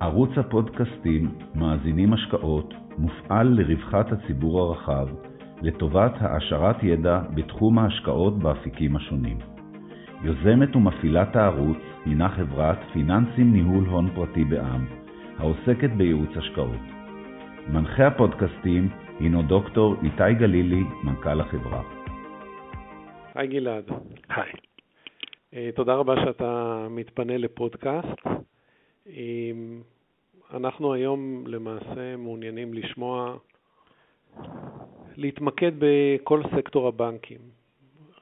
ערוץ הפודקאסטים מאזינים השקעות מופעל לרווחת הציבור הרחב, לטובת העשרת ידע בתחום ההשקעות באפיקים השונים. יוזמת ומפעילת הערוץ הינה חברת פיננסים ניהול הון פרטי בע"מ, העוסקת בייעוץ השקעות. מנחה הפודקאסטים הינו דוקטור איתי גלילי, מנכ"ל החברה. היי גלעד. היי. אה, תודה רבה שאתה מתפנה לפודקאסט. אנחנו היום למעשה מעוניינים לשמוע, להתמקד בכל סקטור הבנקים.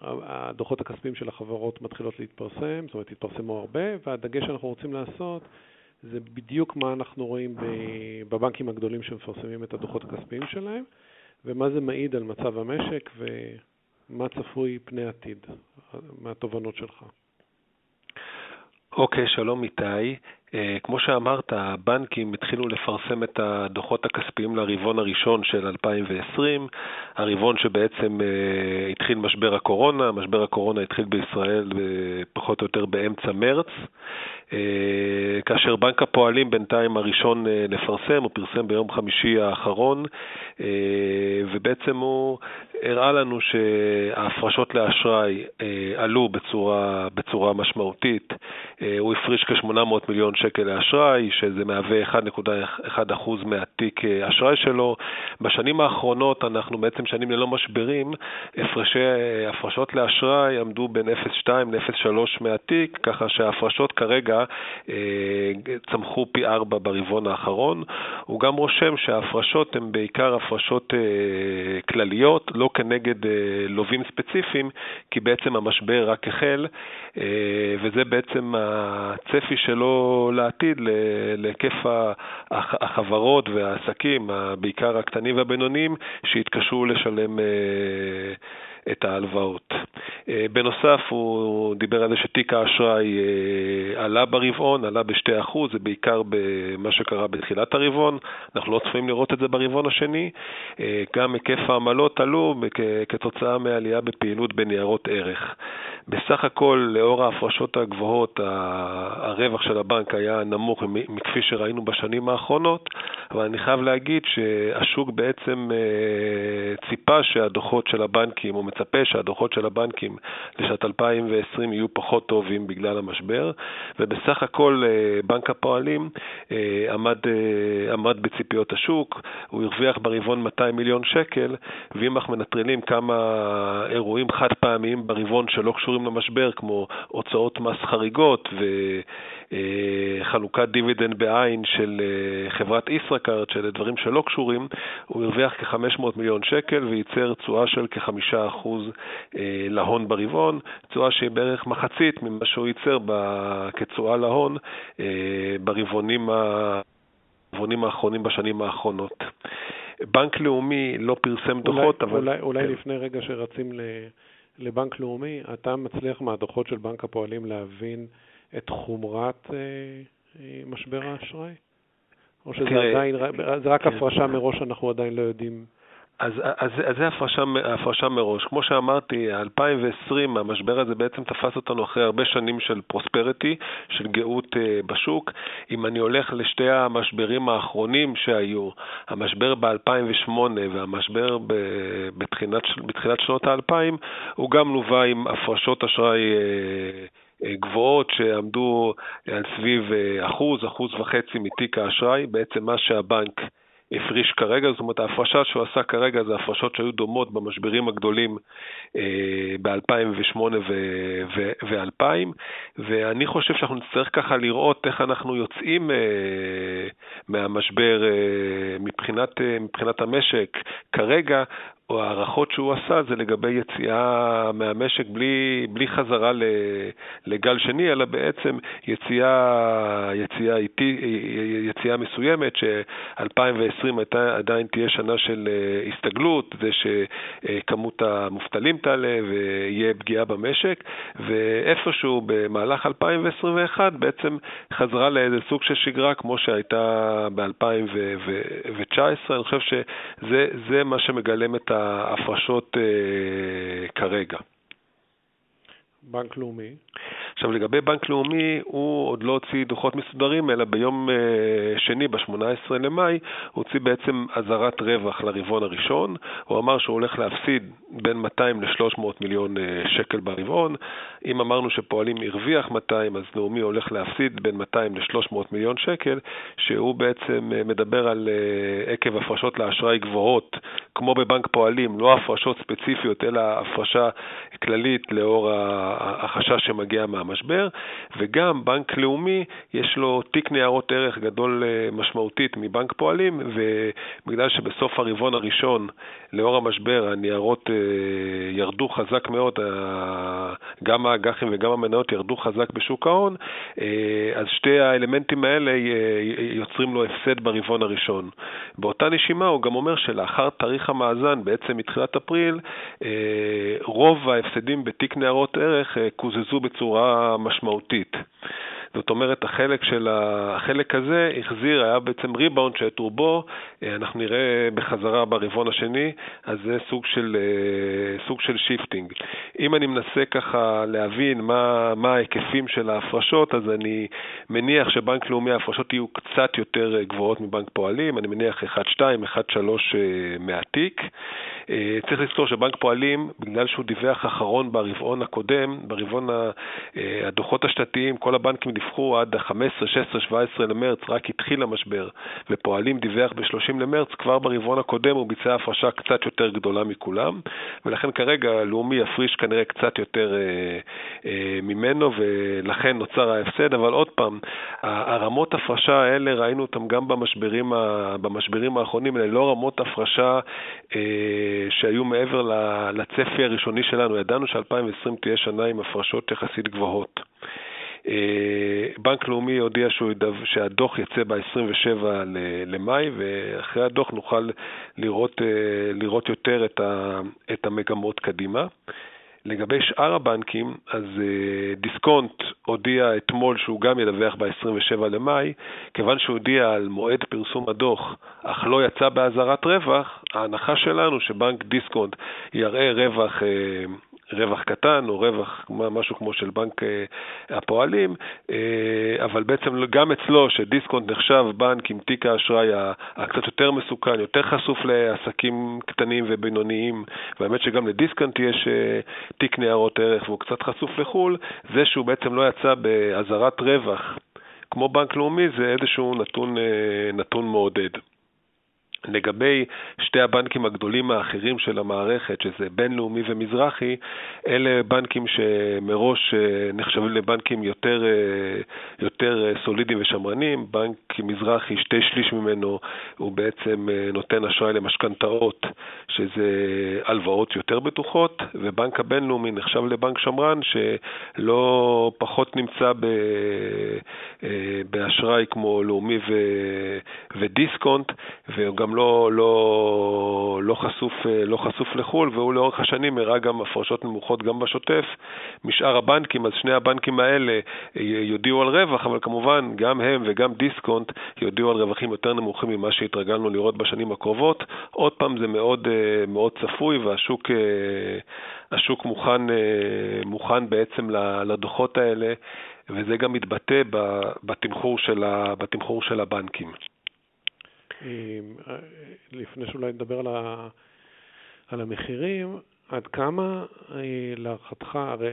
הדוחות הכספיים של החברות מתחילות להתפרסם, זאת אומרת, התפרסמו הרבה, והדגש שאנחנו רוצים לעשות זה בדיוק מה אנחנו רואים בבנקים הגדולים שמפרסמים את הדוחות הכספיים שלהם, ומה זה מעיד על מצב המשק ומה צפוי פני עתיד מהתובנות שלך. אוקיי, okay, שלום איתי. Uh, כמו שאמרת, הבנקים התחילו לפרסם את הדוחות הכספיים לרבעון הראשון של 2020, הרבעון שבעצם uh, התחיל משבר הקורונה, משבר הקורונה התחיל בישראל uh, פחות או יותר באמצע מרץ. אה, כאשר בנק הפועלים בינתיים הראשון אה, לפרסם, הוא פרסם ביום חמישי האחרון, אה, ובעצם הוא הראה לנו שההפרשות לאשראי עלו בצורה, בצורה משמעותית. הוא הפריש כ-800 מיליון שקל לאשראי, שזה מהווה 1.1% מהתיק אשראי שלו. בשנים האחרונות אנחנו בעצם שנים ללא משברים, הפרשי, הפרשות לאשראי עמדו בין 0.2 ל-0.3 מהתיק, ככה שההפרשות כרגע אה, צמחו פי ארבע ברבעון האחרון. הוא גם רושם שההפרשות הן בעיקר הפרשות אה, כלליות, לא כנגד אה, לווים ספציפיים, כי בעצם המשבר רק החל, וזה בעצם הצפי שלו לעתיד, להיקף החברות והעסקים, בעיקר הקטנים והבינוניים, שהתקשו לשלם את ההלוואות. אה, בנוסף, הוא דיבר על זה שתיק האשראי אה, עלה ברבעון, עלה ב-2%, זה בעיקר במה שקרה בתחילת הרבעון, אנחנו לא צפויים לראות את זה ברבעון השני. אה, גם היקף העמלות עלו כתוצאה מעלייה בפעילות בניירות ערך. בסך הכל, לאור ההפרשות הגבוהות, הרווח של הבנק היה נמוך מכפי שראינו בשנים האחרונות, אבל אני חייב להגיד שהשוק בעצם ציפה שהדוחות של הבנקים, או מצפה שהדוחות של הבנקים לשנת 2020 יהיו פחות טובים בגלל המשבר, ובסך הכל אה, בנק הפועלים אה, עמד, אה, עמד בציפיות השוק, הוא הרוויח ברבעון 200 מיליון שקל, ואם אנחנו מנטרלים כמה אירועים חד פעמיים ברבעון שלא קשורים למשבר, כמו הוצאות מס חריגות ו... חלוקת דיבידנד בעין של חברת ישראכרט, שאלה דברים שלא קשורים, הוא הרוויח כ-500 מיליון שקל וייצר תשואה של כ-5% להון ברבעון, תשואה שהיא בערך מחצית ממה שהוא ייצר כתשואה להון אה, ברבעונים האחרונים בשנים האחרונות. בנק לאומי לא פרסם דוחות, אולי, אבל... אולי, אולי כן. לפני רגע שרצים לבנק לאומי, אתה מצליח מהדוחות של בנק הפועלים להבין את חומרת אה, אה, משבר האשראי? או שזה עדיין, זה רק כן. הפרשה מראש, אנחנו עדיין לא יודעים אז, אז, אז זה הפרשה, הפרשה מראש. כמו שאמרתי, 2020, המשבר הזה בעצם תפס אותנו אחרי הרבה שנים של פרוספריטי, של גאות uh, בשוק. אם אני הולך לשתי המשברים האחרונים שהיו, המשבר ב-2008 והמשבר ב- בתחילת, בתחילת שנות ה-2000, הוא גם לווה עם הפרשות אשראי uh, גבוהות שעמדו על סביב אחוז, אחוז וחצי מתיק האשראי, בעצם מה שהבנק הפריש כרגע, זאת אומרת ההפרשה שהוא עשה כרגע זה הפרשות שהיו דומות במשברים הגדולים אה, ב-2008 ו-2000, ואני חושב שאנחנו נצטרך ככה לראות איך אנחנו יוצאים אה, מהמשבר אה, מבחינת, מבחינת המשק. כרגע או ההערכות שהוא עשה זה לגבי יציאה מהמשק בלי, בלי חזרה לגל שני, אלא בעצם יציאה, יציאה, איטי, יציאה מסוימת, ש-2020 עדיין תהיה שנה של אה, הסתגלות, זה שכמות המובטלים תעלה ויהיה פגיעה במשק, ואיפשהו במהלך 2021 בעצם חזרה לאיזה סוג של שגרה כמו שהייתה ב-2019. אני חושב שזה מה שמגלם את ההפרשות אה, כרגע. בנק לאומי? עכשיו, לגבי בנק לאומי, הוא עוד לא הוציא דוחות מסודרים, אלא ביום uh, שני, ב-18 למאי, הוא הוציא בעצם אזהרת רווח לרבעון הראשון. הוא אמר שהוא הולך להפסיד בין 200 ל-300 מיליון uh, שקל ברבעון. אם אמרנו שפועלים הרוויח 200, אז לאומי הולך להפסיד בין 200 ל-300 מיליון שקל, שהוא בעצם uh, מדבר על עקב הפרשות לאשראי גבוהות, כמו בבנק פועלים, לא הפרשות ספציפיות, אלא הפרשה כללית לאור החשש שמגיע מהמשבר, וגם בנק לאומי יש לו תיק ניירות ערך גדול אה, משמעותית מבנק פועלים, ובגלל שבסוף הרבעון הראשון, לאור המשבר, הניירות אה, ירדו חזק מאוד, גם האג"חים וגם המניות ירדו חזק בשוק ההון, אה, אז שתי האלמנטים האלה יוצרים לו הפסד ברבעון הראשון. באותה נשימה הוא גם אומר שלאחר תאריך המאזן, בעצם מתחילת אפריל, רוב ההפסדים בתיק ניירות ערך קוזזו בצורה משמעותית. זאת אומרת, החלק, של. החלק הזה החזיר, היה בעצם ריבאונד שאת רובו אה, אנחנו נראה בחזרה ברבעון השני, אז זה סוג של, אה, סוג של shifting. אם אני מנסה ככה להבין מה, מה ההיקפים של ההפרשות, אז אני מניח שבנק לאומי ההפרשות יהיו קצת יותר גבוהות מבנק פועלים, אני מניח 1-2, 1-3 מהתיק. אה, צריך לזכור שבנק פועלים, בגלל שהוא דיווח אחרון ברבעון הקודם, ברבעון הדוחות השנתיים, כל הבנקים דיווחו עד ה-15, 16, 17 למרץ, רק התחיל המשבר, ופועלים דיווח ב-30 למרץ, כבר ברבעון הקודם הוא ביצע הפרשה קצת יותר גדולה מכולם, ולכן כרגע לאומי יפריש כנראה קצת יותר אה, אה, ממנו, ולכן נוצר ההפסד, אבל עוד פעם, הרמות הפרשה האלה, ראינו אותן גם במשברים, במשברים האחרונים, אלה לא רמות הפרשה אה, שהיו מעבר לצפי הראשוני שלנו. ידענו ש-2020 תהיה שנה עם הפרשות יחסית גבוהות. אה, בנק לאומי הודיע שהדוח יצא ב-27 למאי, ואחרי הדוח נוכל לראות, אה, לראות יותר את המגמות קדימה. לגבי שאר הבנקים, אז אה, דיסקונט הודיע אתמול שהוא גם ידווח ב-27 למאי, כיוון שהוא הודיע על מועד פרסום הדוח, אך לא יצא באזהרת רווח, ההנחה שלנו שבנק דיסקונט יראה רווח רווח קטן או רווח משהו כמו של בנק אה, הפועלים, אה, אבל בעצם גם אצלו, שדיסקונט נחשב בנק עם תיק האשראי הקצת יותר מסוכן, יותר חשוף לעסקים קטנים ובינוניים, והאמת שגם לדיסקונט יש אה, תיק ניירות ערך והוא קצת חשוף לחו"ל, זה שהוא בעצם לא יצא באזהרת רווח כמו בנק לאומי זה איזשהו נתון, נתון מעודד. לגבי שתי הבנקים הגדולים האחרים של המערכת, שזה בינלאומי ומזרחי, אלה בנקים שמראש אה, נחשבים לבנקים יותר, אה, יותר אה, סולידיים ושמרנים. בנק מזרחי, שתי שליש ממנו הוא בעצם נותן אשראי למשכנתאות, שזה הלוואות יותר בטוחות, ובנק הבינלאומי נחשב לבנק שמרן שלא פחות נמצא ב, באשראי כמו לאומי ו, ודיסקונט, וגם לא, לא, לא, חשוף, לא חשוף לחו"ל, והוא לאורך השנים הראה גם הפרשות נמוכות גם בשוטף משאר הבנקים, אז שני הבנקים האלה יודיעו על רווח, אבל כמובן גם הם וגם דיסקונט יודיעו על רווחים יותר נמוכים ממה שהתרגלנו לראות בשנים הקרובות. עוד פעם, זה מאוד, מאוד צפוי, והשוק השוק מוכן, מוכן בעצם לדוחות האלה. וזה גם מתבטא בתמחור של, בתמחור של הבנקים. אה, לפני שאולי נדבר על, ה, על המחירים, עד כמה אה, להערכתך, הרי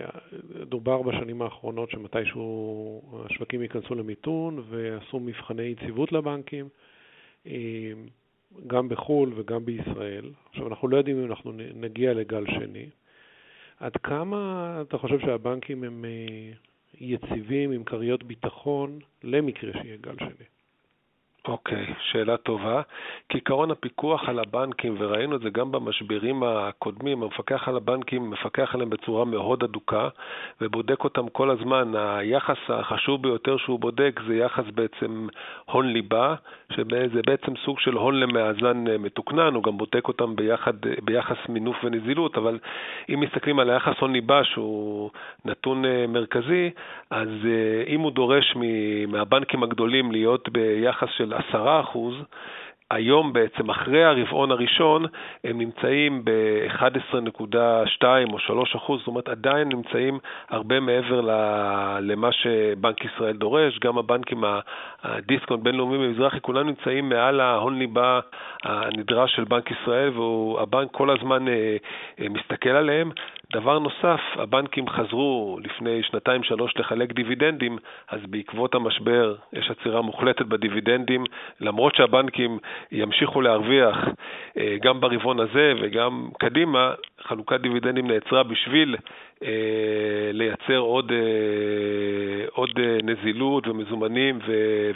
דובר בשנים האחרונות שמתישהו השווקים ייכנסו למיתון ועשו מבחני יציבות לבנקים, אה, גם בחו"ל וגם בישראל. עכשיו, אנחנו לא יודעים אם אנחנו נגיע לגל שני. עד כמה אתה חושב שהבנקים הם יציבים עם כריות ביטחון למקרה שיהיה גל שני? אוקיי, okay, שאלה טובה. כעיקרון הפיקוח על הבנקים, וראינו את זה גם במשברים הקודמים, המפקח על הבנקים מפקח עליהם בצורה מאוד הדוקה ובודק אותם כל הזמן. היחס החשוב ביותר שהוא בודק זה יחס בעצם הון ליבה, שזה בעצם סוג של הון למאזן מתוקנן, הוא גם בודק אותם ביחד, ביחס מינוף ונזילות, אבל אם מסתכלים על היחס הון ליבה שהוא נתון אה, מרכזי, אז אה, אם הוא דורש מהבנקים הגדולים להיות ביחס של 10%, היום בעצם, אחרי הרבעון הראשון, הם נמצאים ב-11.2 או 3 אחוז, זאת אומרת עדיין נמצאים הרבה מעבר למה שבנק ישראל דורש, גם הבנקים, הדיסקונט בינלאומי במזרחי, כולם נמצאים מעל ההון ליבה הנדרש של בנק ישראל, והבנק כל הזמן אה, אה, מסתכל עליהם. דבר נוסף, הבנקים חזרו לפני שנתיים-שלוש לחלק דיבידנדים, אז בעקבות המשבר יש עצירה מוחלטת בדיבידנדים, למרות שהבנקים ימשיכו להרוויח אה, גם ברבעון הזה וגם קדימה, חלוקת דיבידנדים נעצרה בשביל אה, לייצר עוד, אה, עוד נזילות ומזומנים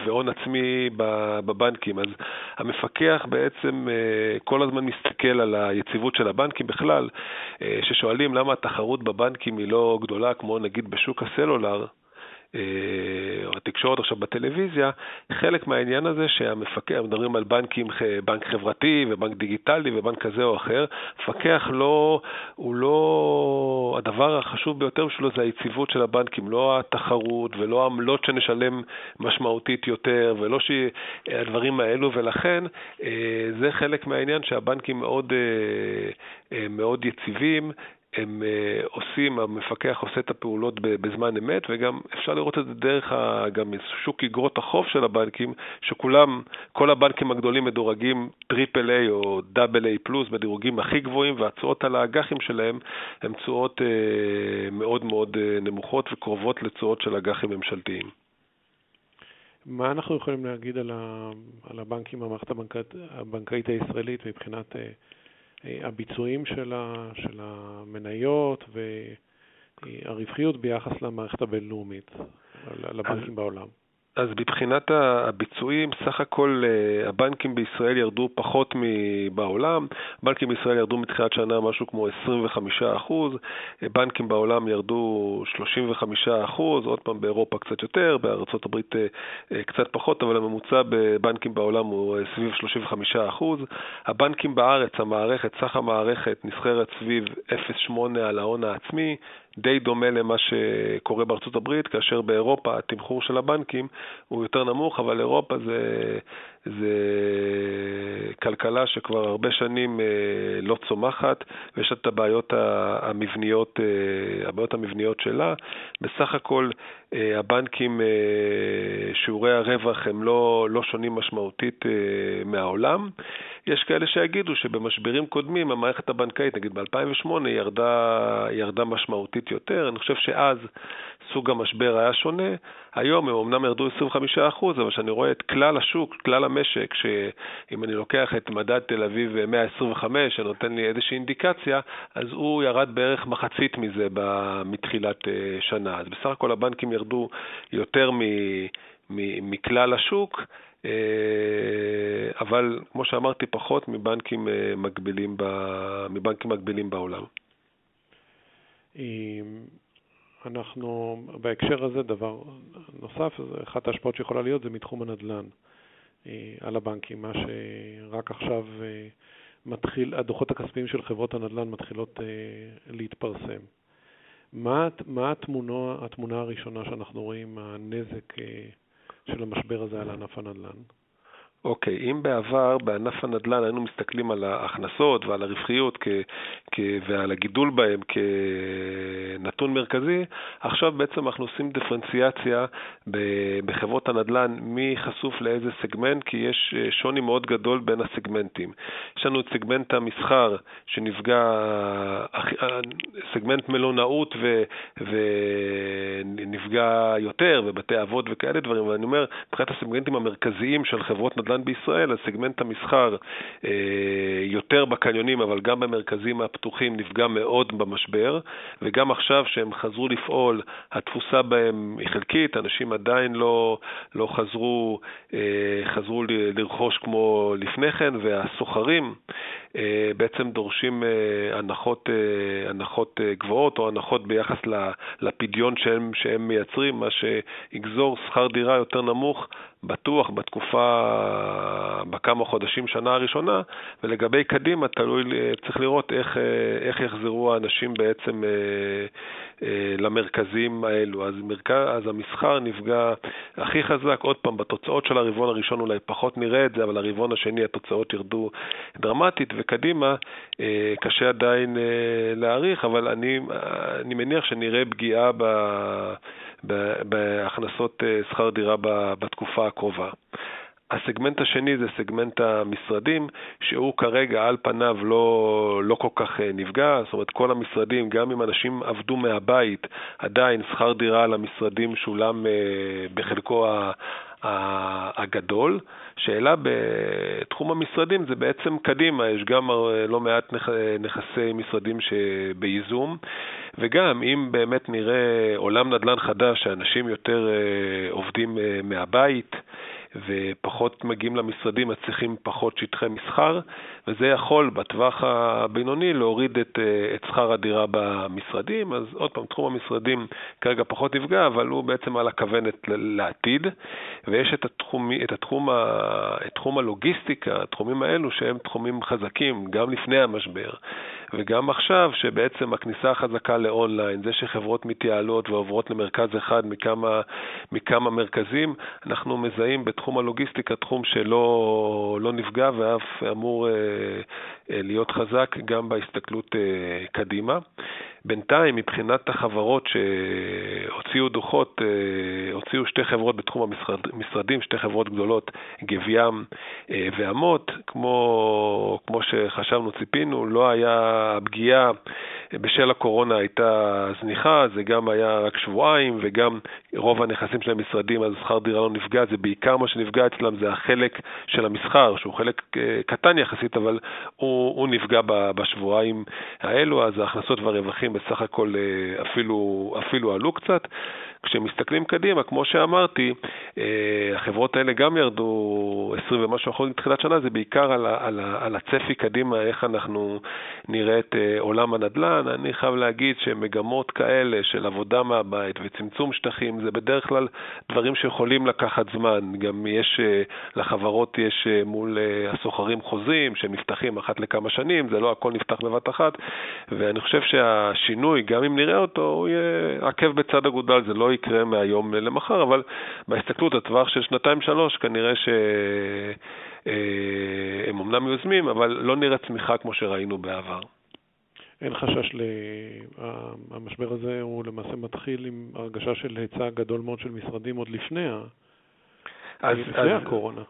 והון עצמי בבנקים. אז המפקח בעצם כל הזמן מסתכל על היציבות של הבנקים בכלל, ששואלים למה התחרות בבנקים היא לא גדולה כמו נגיד בשוק הסלולר, או התקשורת עכשיו בטלוויזיה, חלק מהעניין הזה שהמפקח, מדברים על בנקים, בנק חברתי ובנק דיגיטלי ובנק כזה או אחר, מפקח לא, הוא לא, הדבר החשוב ביותר שלו זה היציבות של הבנקים, לא התחרות ולא העמלות שנשלם משמעותית יותר ולא שהדברים האלו, ולכן אה, זה חלק מהעניין שהבנקים מאוד, אה, מאוד יציבים. הם uh, עושים, המפקח עושה את הפעולות בזמן אמת, וגם אפשר לראות את זה דרך ה, גם שוק אגרות החוב של הבנקים, שכולם, כל הבנקים הגדולים מדורגים triple A או double A פלוס בדירוגים הכי גבוהים, והתשואות על האג"חים שלהם הן תשואות אה, מאוד מאוד אה, נמוכות וקרובות לתשואות של אג"חים ממשלתיים. מה אנחנו יכולים להגיד על, ה, על הבנקים, המערכת הבנקאית, הבנקאית הישראלית מבחינת... אה, הביצועים של, ה, של המניות והרווחיות ביחס למערכת הבינלאומית, לבנקים בעולם. אז מבחינת הביצועים, סך הכל אה, הבנקים בישראל ירדו פחות מבעולם. בנקים בישראל ירדו מתחילת שנה משהו כמו 25 אחוז, בנקים בעולם ירדו 35 אחוז, עוד פעם באירופה קצת יותר, בארה"ב אה, אה, קצת פחות, אבל הממוצע בבנקים בעולם הוא סביב 35 אחוז. הבנקים בארץ, המערכת, סך המערכת נסחרת סביב 0.8 על ההון העצמי. די דומה למה שקורה בארצות הברית, כאשר באירופה התמחור של הבנקים הוא יותר נמוך, אבל אירופה זה, זה כלכלה שכבר הרבה שנים אה, לא צומחת, ויש את הבעיות המבניות, אה, הבעיות המבניות שלה. בסך הכל אה, הבנקים, שיעורי הרווח הם לא, לא שונים משמעותית מהעולם. יש כאלה שיגידו שבמשברים קודמים המערכת הבנקאית, נגיד ב-2008, ירדה, ירדה משמעותית יותר. אני חושב שאז סוג המשבר היה שונה. היום הם אמנם ירדו 25%, אבל כשאני רואה את כלל השוק, כלל המשק, שאם אני לוקח את מדד תל אביב 125, שנותן לי איזושהי אינדיקציה, אז הוא ירד בערך מחצית מזה מתחילת אה, שנה. אז בסך הכל הבנקים ירדו יותר מכלל השוק. אה, אבל כמו שאמרתי, פחות מבנקים אה, מקבילים, מבנקים מקבילים בעולם. אנחנו, בהקשר הזה, דבר נוסף, אחת ההשפעות שיכולה להיות זה מתחום הנדל"ן אה, על הבנקים, מה שרק עכשיו מתחיל, הדוחות הכספיים של חברות הנדל"ן מתחילות להתפרסם. מה, מה התמונה, התמונה הראשונה שאנחנו רואים, הנזק של המשבר הזה על ענף הנדל"ן? אוקיי, okay, אם בעבר בענף הנדל"ן היינו מסתכלים על ההכנסות ועל הרווחיות כ, כ, ועל הגידול בהם כנתון מרכזי, עכשיו בעצם אנחנו עושים דיפרנציאציה בחברות הנדל"ן מי חשוף לאיזה סגמנט, כי יש אה, שוני מאוד גדול בין הסגמנטים. יש לנו את סגמנט המסחר שנפגע, אה, סגמנט מלונאות ו, ונפגע יותר, ובתי אבות וכאלה דברים, ואני אומר, מבחינת הסגמנטים המרכזיים של חברות נדל"ן, נדל"ן בישראל, אז סגמנט המסחר אה, יותר בקניונים, אבל גם במרכזים הפתוחים נפגע מאוד במשבר, וגם עכשיו שהם חזרו לפעול, התפוסה בהם היא חלקית, אנשים עדיין לא, לא חזרו, אה, חזרו לרכוש כמו לפני כן, והסוחרים אה, בעצם דורשים הנחות, הנחות גבוהות או הנחות ביחס לפדיון שהם, שהם מייצרים, מה שיגזור שכר דירה יותר נמוך בטוח בתקופה, בכמה חודשים, שנה הראשונה, ולגבי קדימה תלוי, צריך לראות איך, איך יחזרו האנשים בעצם למרכזים האלו. אז, מרכז, אז המסחר נפגע הכי חזק, עוד פעם, בתוצאות של הרבעון הראשון אולי פחות נראה את זה, אבל הרבעון השני התוצאות ירדו דרמטית, וקדימה קשה עדיין להעריך, אבל אני, אני מניח שנראה פגיעה ב... בהכנסות אה, שכר דירה בתקופה הקרובה. הסגמנט השני זה סגמנט המשרדים, שהוא כרגע על פניו לא, לא כל כך אה, נפגע, זאת אומרת כל המשרדים, גם אם אנשים עבדו מהבית, עדיין שכר דירה על המשרדים שולם אה, בחלקו הגדול. שאלה בתחום המשרדים זה בעצם קדימה, יש גם לא מעט נכסי משרדים שבייזום, וגם אם באמת נראה עולם נדל"ן חדש, שאנשים יותר אה, עובדים אה, מהבית, ופחות מגיעים למשרדים, אז צריכים פחות שטחי מסחר, וזה יכול בטווח הבינוני להוריד את, אה, את שכר הדירה במשרדים. אז עוד פעם, תחום המשרדים כרגע פחות נפגע, אבל הוא בעצם על הכוונת לעתיד. ויש את התחום, את התחום, את תחום הלוגיסטיקה, התחומים האלו שהם תחומים חזקים, גם לפני המשבר. וגם עכשיו, שבעצם הכניסה החזקה לאונליין, זה שחברות מתייעלות ועוברות למרכז אחד מכמה, מכמה מרכזים, אנחנו מזהים בתחום הלוגיסטיקה תחום שלא לא נפגע ואף אמור אה, אה, להיות חזק גם בהסתכלות אה, קדימה. בינתיים, מבחינת החברות שהוציאו דוחות, אה, הוציאו שתי חברות בתחום המשרדים, שתי חברות גדולות, גבים אה, ואמות, כמו, כמו שחשבנו, ציפינו, לא היה הפגיעה בשל הקורונה הייתה זניחה, זה גם היה רק שבועיים, וגם רוב הנכסים של המשרדים, אז שכר דירה לא נפגע, זה בעיקר מה שנפגע אצלם זה החלק של המסחר, שהוא חלק אה, קטן יחסית, אבל הוא, הוא נפגע בשבועיים האלו, אז ההכנסות והרווחים בסך הכל אה, אפילו, אפילו עלו קצת. כשמסתכלים קדימה, כמו שאמרתי, אה, החברות האלה גם ירדו 20 ומשהו אחוז מתחילת שנה, זה בעיקר על, על, על הצפי קדימה, איך אנחנו נראה את אה, עולם הנדל"ן. אני חייב להגיד שמגמות כאלה של עבודה מהבית וצמצום שטחים, זה בדרך כלל דברים שיכולים לקחת זמן. גם יש, אה, לחברות יש מול הסוחרים חוזים שנפתחים אחת לכמה שנים, זה לא הכל נפתח בבת אחת, ואני חושב שהשינוי, גם אם נראה אותו, הוא יהיה עקב בצד אגודל, זה לא יקרה מהיום למחר, אבל בהסתכלות הטווח של שנתיים-שלוש כנראה שהם אה, אמנם יוזמים, אבל לא נראה צמיחה כמו שראינו בעבר. אין חשש, ל... המשבר הזה הוא למעשה מתחיל עם הרגשה של היצע גדול מאוד של משרדים עוד לפני, אז, לפני אז, הקורונה.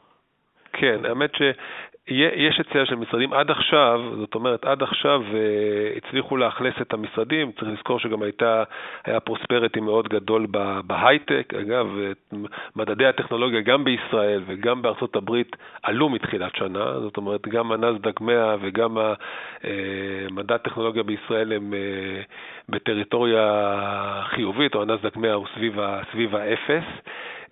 כן, האמת יש היצע של משרדים. עד עכשיו, זאת אומרת, עד עכשיו uh, הצליחו לאכלס את המשרדים, צריך לזכור שגם הייתה, היה פרוספריטי מאוד גדול בהייטק, אגב, מדדי הטכנולוגיה גם בישראל וגם בארצות הברית עלו מתחילת שנה, זאת אומרת, גם הנסדק 100 וגם אה, מדד הטכנולוגיה בישראל הם בטריטוריה חיובית, או הנסדק 100 הוא סביב האפס.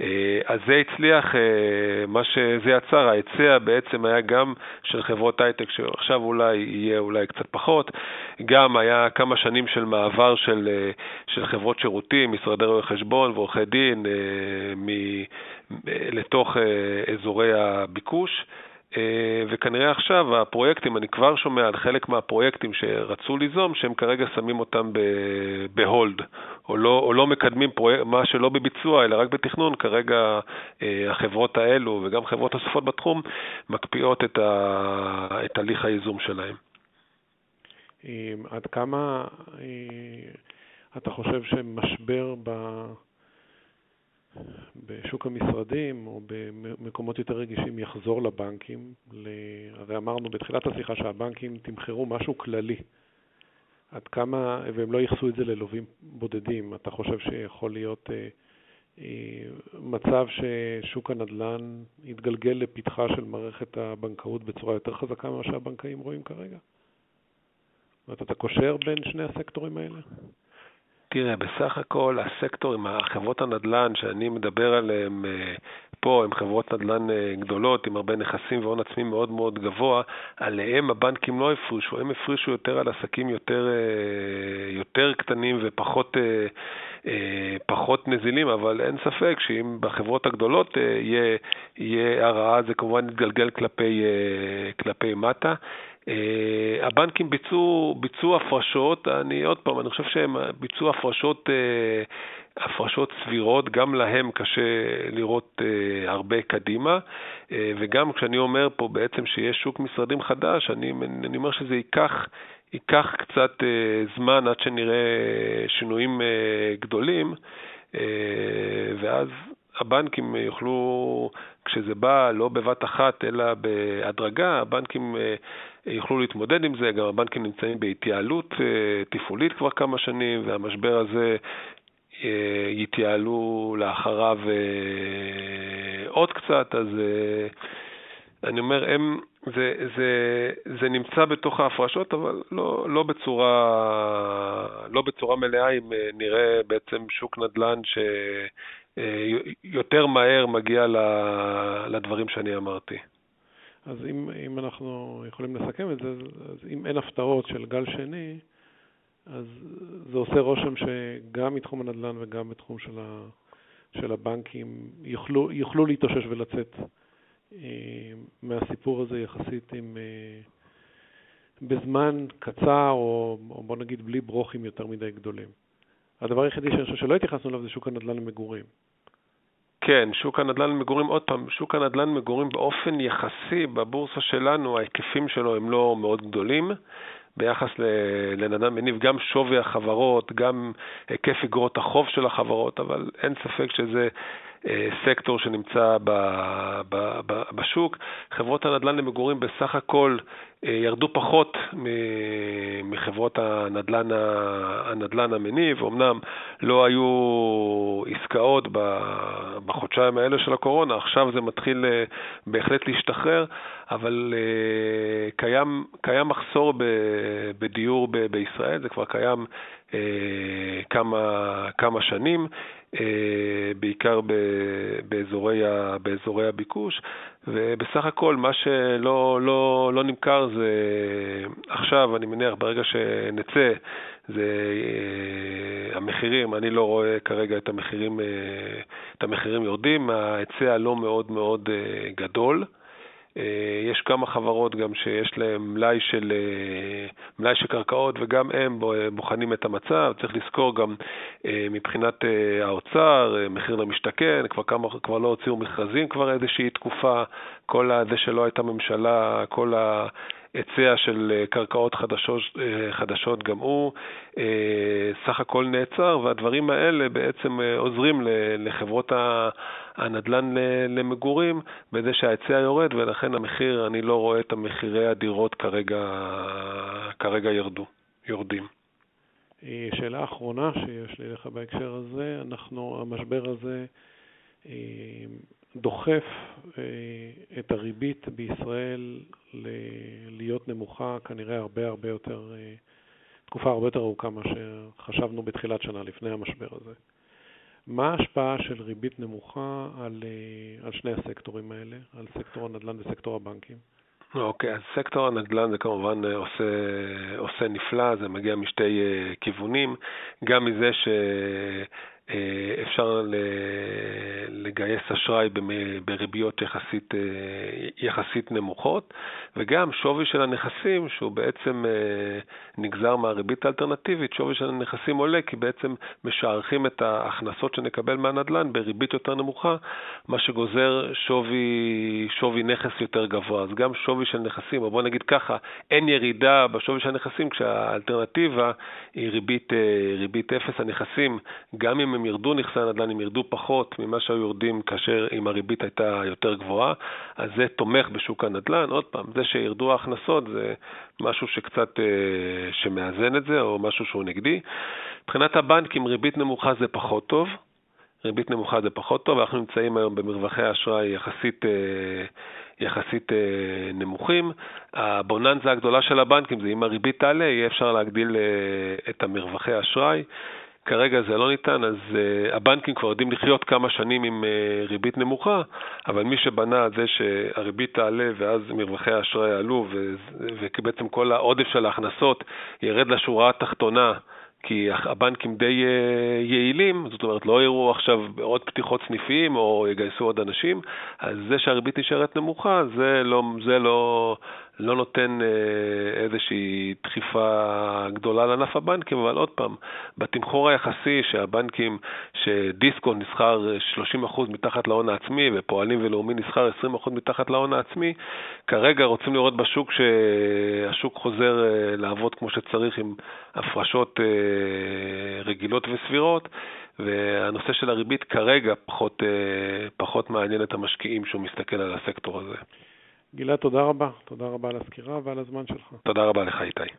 אה, אז זה הצליח, אה, מה שזה יצר, ההיצע בעצם היה גם של חברות הייטק, שעכשיו אולי יהיה אולי קצת פחות, גם היה כמה שנים של מעבר של, אה, של חברות שירותים, משרדי רואי חשבון ועורכי דין מ, לתוך אזורי הביקוש. אה, וכנראה עכשיו הפרויקטים, אני כבר שומע על חלק מהפרויקטים שרצו ליזום, שהם כרגע שמים אותם בהולד, או לא, או לא מקדמים פרויק, מה שלא בביצוע, אלא רק בתכנון, כרגע אה, החברות האלו וגם חברות נוספות בתחום מקפיאות את, ה, את הליך הייזום שלהם. אה, עד כמה אתה חושב שמשבר ב... בשוק המשרדים או במקומות יותר רגישים יחזור לבנקים. הרי אמרנו בתחילת השיחה שהבנקים תמחרו משהו כללי. עד כמה, והם לא ייחסו את זה ללווים בודדים. אתה חושב שיכול להיות אה, אה, מצב ששוק הנדל"ן יתגלגל לפתחה של מערכת הבנקאות בצורה יותר חזקה ממה שהבנקאים רואים כרגע? זאת אומרת, אתה קושר בין שני הסקטורים האלה? תראה, בסך הכל הסקטורים, החברות הנדל"ן שאני מדבר עליהן אה, פה, הן חברות נדל"ן אה, גדולות עם הרבה נכסים והון עצמי מאוד מאוד גבוה, עליהם הבנקים לא הפרישו, הם הפרישו יותר על עסקים יותר, אה, יותר קטנים ופחות פחות נזילים, אבל אין ספק שאם בחברות הגדולות יהיה הרעה, זה כמובן יתגלגל כלפי, כלפי מטה. Uh, הבנקים ביצעו, ביצעו הפרשות, אני עוד פעם, אני חושב שהם ביצעו הפרשות, uh, הפרשות סבירות, גם להם קשה לראות uh, הרבה קדימה, uh, וגם כשאני אומר פה בעצם שיש שוק משרדים חדש, אני, אני אומר שזה ייקח, ייקח קצת uh, זמן עד שנראה שינויים uh, גדולים, uh, ואז הבנקים יוכלו, כשזה בא לא בבת אחת אלא בהדרגה, הבנקים יוכלו להתמודד עם זה, גם הבנקים נמצאים בהתייעלות אה, תפעולית כבר כמה שנים, והמשבר הזה אה, יתייעלו לאחריו אה, עוד קצת, אז אני אומר, הם, זה, זה, זה נמצא בתוך ההפרשות, אבל לא, לא, בצורה, לא בצורה מלאה, אם נראה בעצם שוק נדל"ן שיותר מהר מגיע לדברים שאני אמרתי. אז אם, אם אנחנו יכולים לסכם את זה, אז אם אין הפתעות של גל שני, אז זה עושה רושם שגם מתחום הנדל"ן וגם בתחום של, ה, של הבנקים יוכלו, יוכלו להתאושש ולצאת אה, מהסיפור הזה יחסית עם, אה, בזמן קצר, או, או בוא נגיד בלי ברוכים יותר מדי גדולים. הדבר היחידי שאני חושב שלא התייחסנו אליו זה שוק הנדל"ן למגורים. כן, שוק הנדל"ן למגורים, עוד פעם, שוק הנדל"ן למגורים באופן יחסי בבורסה שלנו, ההיקפים שלו הם לא מאוד גדולים. ביחס לנדל"ן מניב, גם שווי החברות, גם היקף אגרות החוב של החברות, אבל אין ספק שזה סקטור שנמצא בשוק. חברות הנדל"ן למגורים בסך הכל אה, ירדו פחות מחברות הנדל"ן, הנדל"ן המניב, אמנם לא היו עסקאות בחודשיים האלה של הקורונה, עכשיו זה מתחיל אה, בהחלט להשתחרר, אבל קיים, קיים מחסור בדיור בישראל, זה כבר קיים כמה, כמה שנים. אה, בעיקר באזורי, באזורי הביקוש, ובסך הכל מה שלא לא, לא נמכר זה עכשיו, אני מניח, ברגע שנצא, זה אה, המחירים, אני לא רואה כרגע את המחירים, אה, את המחירים יורדים, ההיצע לא מאוד מאוד גדול. אה, יש כמה חברות גם שיש להן מלאי של, אה, מלאי של קרקעות וגם הם בוחנים את המצב. צריך לזכור גם אה, מבחינת האוצר, מחיר למשתכן, כבר, כמה, כבר לא הוציאו מכרזים כבר איזושהי תקופה, כל זה שלא הייתה ממשלה, כל ה... היצע של קרקעות חדשות, חדשות גם הוא סך הכל נעצר, והדברים האלה בעצם עוזרים לחברות הנדל"ן למגורים בזה שההיצע יורד, ולכן המחיר, אני לא רואה את המחירי הדירות כרגע, כרגע ירדו, יורדים. אה, שאלה אחרונה שיש לי לך בהקשר הזה, אנחנו, המשבר הזה אה, דוחף אה, את הריבית בישראל להיות נמוכה כנראה הרבה הרבה יותר, תקופה הרבה יותר ארוכה מאשר חשבנו בתחילת שנה לפני המשבר הזה. מה ההשפעה של ריבית נמוכה על, אה, על שני הסקטורים האלה, על סקטור הנדל"ן וסקטור הבנקים? אוקיי, okay, אז סקטור הנדל"ן זה כמובן אה, עושה, עושה נפלא, זה מגיע משתי כיוונים, גם מזה ש... אה, אפשר לגייס אשראי בריביות יחסית, אה, יחסית נמוכות, וגם שווי של הנכסים, שהוא בעצם אה, נגזר מהריבית האלטרנטיבית, שווי של הנכסים עולה כי בעצם משערכים את ההכנסות שנקבל מהנדל"ן בריבית יותר נמוכה, מה שגוזר שווי, שווי נכס יותר גבוה. אז גם שווי של נכסים, או בוא נגיד ככה, אין ירידה בשווי של הנכסים כשהאלטרנטיבה היא ריבית, ריבית אפס. הנכסים, גם אם הם ירדו נכסי הנדל"ן, הם ירדו פחות ממה שהיו יורדים כאשר אם הריבית הייתה יותר גבוהה, אז זה תומך בשוק הנדל"ן. עוד פעם, זה שירדו ההכנסות זה משהו שקצת, אה, שמאזן את זה, או משהו שהוא נגדי. מבחינת הבנקים, ריבית נמוכה זה פחות טוב. ריבית נמוכה זה פחות טוב, אנחנו נמצאים היום במרווחי אשראי יחסית, אה, יחסית אה, נמוכים. הבוננזה הגדולה של הבנקים זה אם הריבית תעלה, יהיה אפשר להגדיל את המרווחי אשראי. כרגע זה לא ניתן, אז uh, הבנקים כבר יודעים לחיות כמה שנים עם uh, ריבית נמוכה, אבל מי שבנה על זה שהריבית תעלה ואז מרווחי האשראי יעלו ובעצם כל העודף של ההכנסות ירד לשורה התחתונה כי הבנקים די אה, יעילים, זאת אומרת, לא יראו עכשיו עוד פתיחות סניפים או יגייסו עוד אנשים, אז זה שהריבית נשארת נמוכה, זה לא, זה לא, לא נותן אה, איזושהי דחיפה גדולה לענף הבנקים, אבל עוד פעם, בתמחור היחסי שהבנקים, שדיסקו נסחר 30% מתחת להון העצמי ופועלים ולאומי נסחר 20% מתחת להון העצמי, כרגע רוצים לראות בשוק שהשוק חוזר אה, לעבוד כמו שצריך עם הפרשות אה, רגילות וסבירות. והנושא של הריבית כרגע פחות, פחות מעניין את המשקיעים שהוא מסתכל על הסקטור הזה. גלעד, תודה רבה. תודה רבה על הסקירה ועל הזמן שלך. תודה רבה לך, איתי.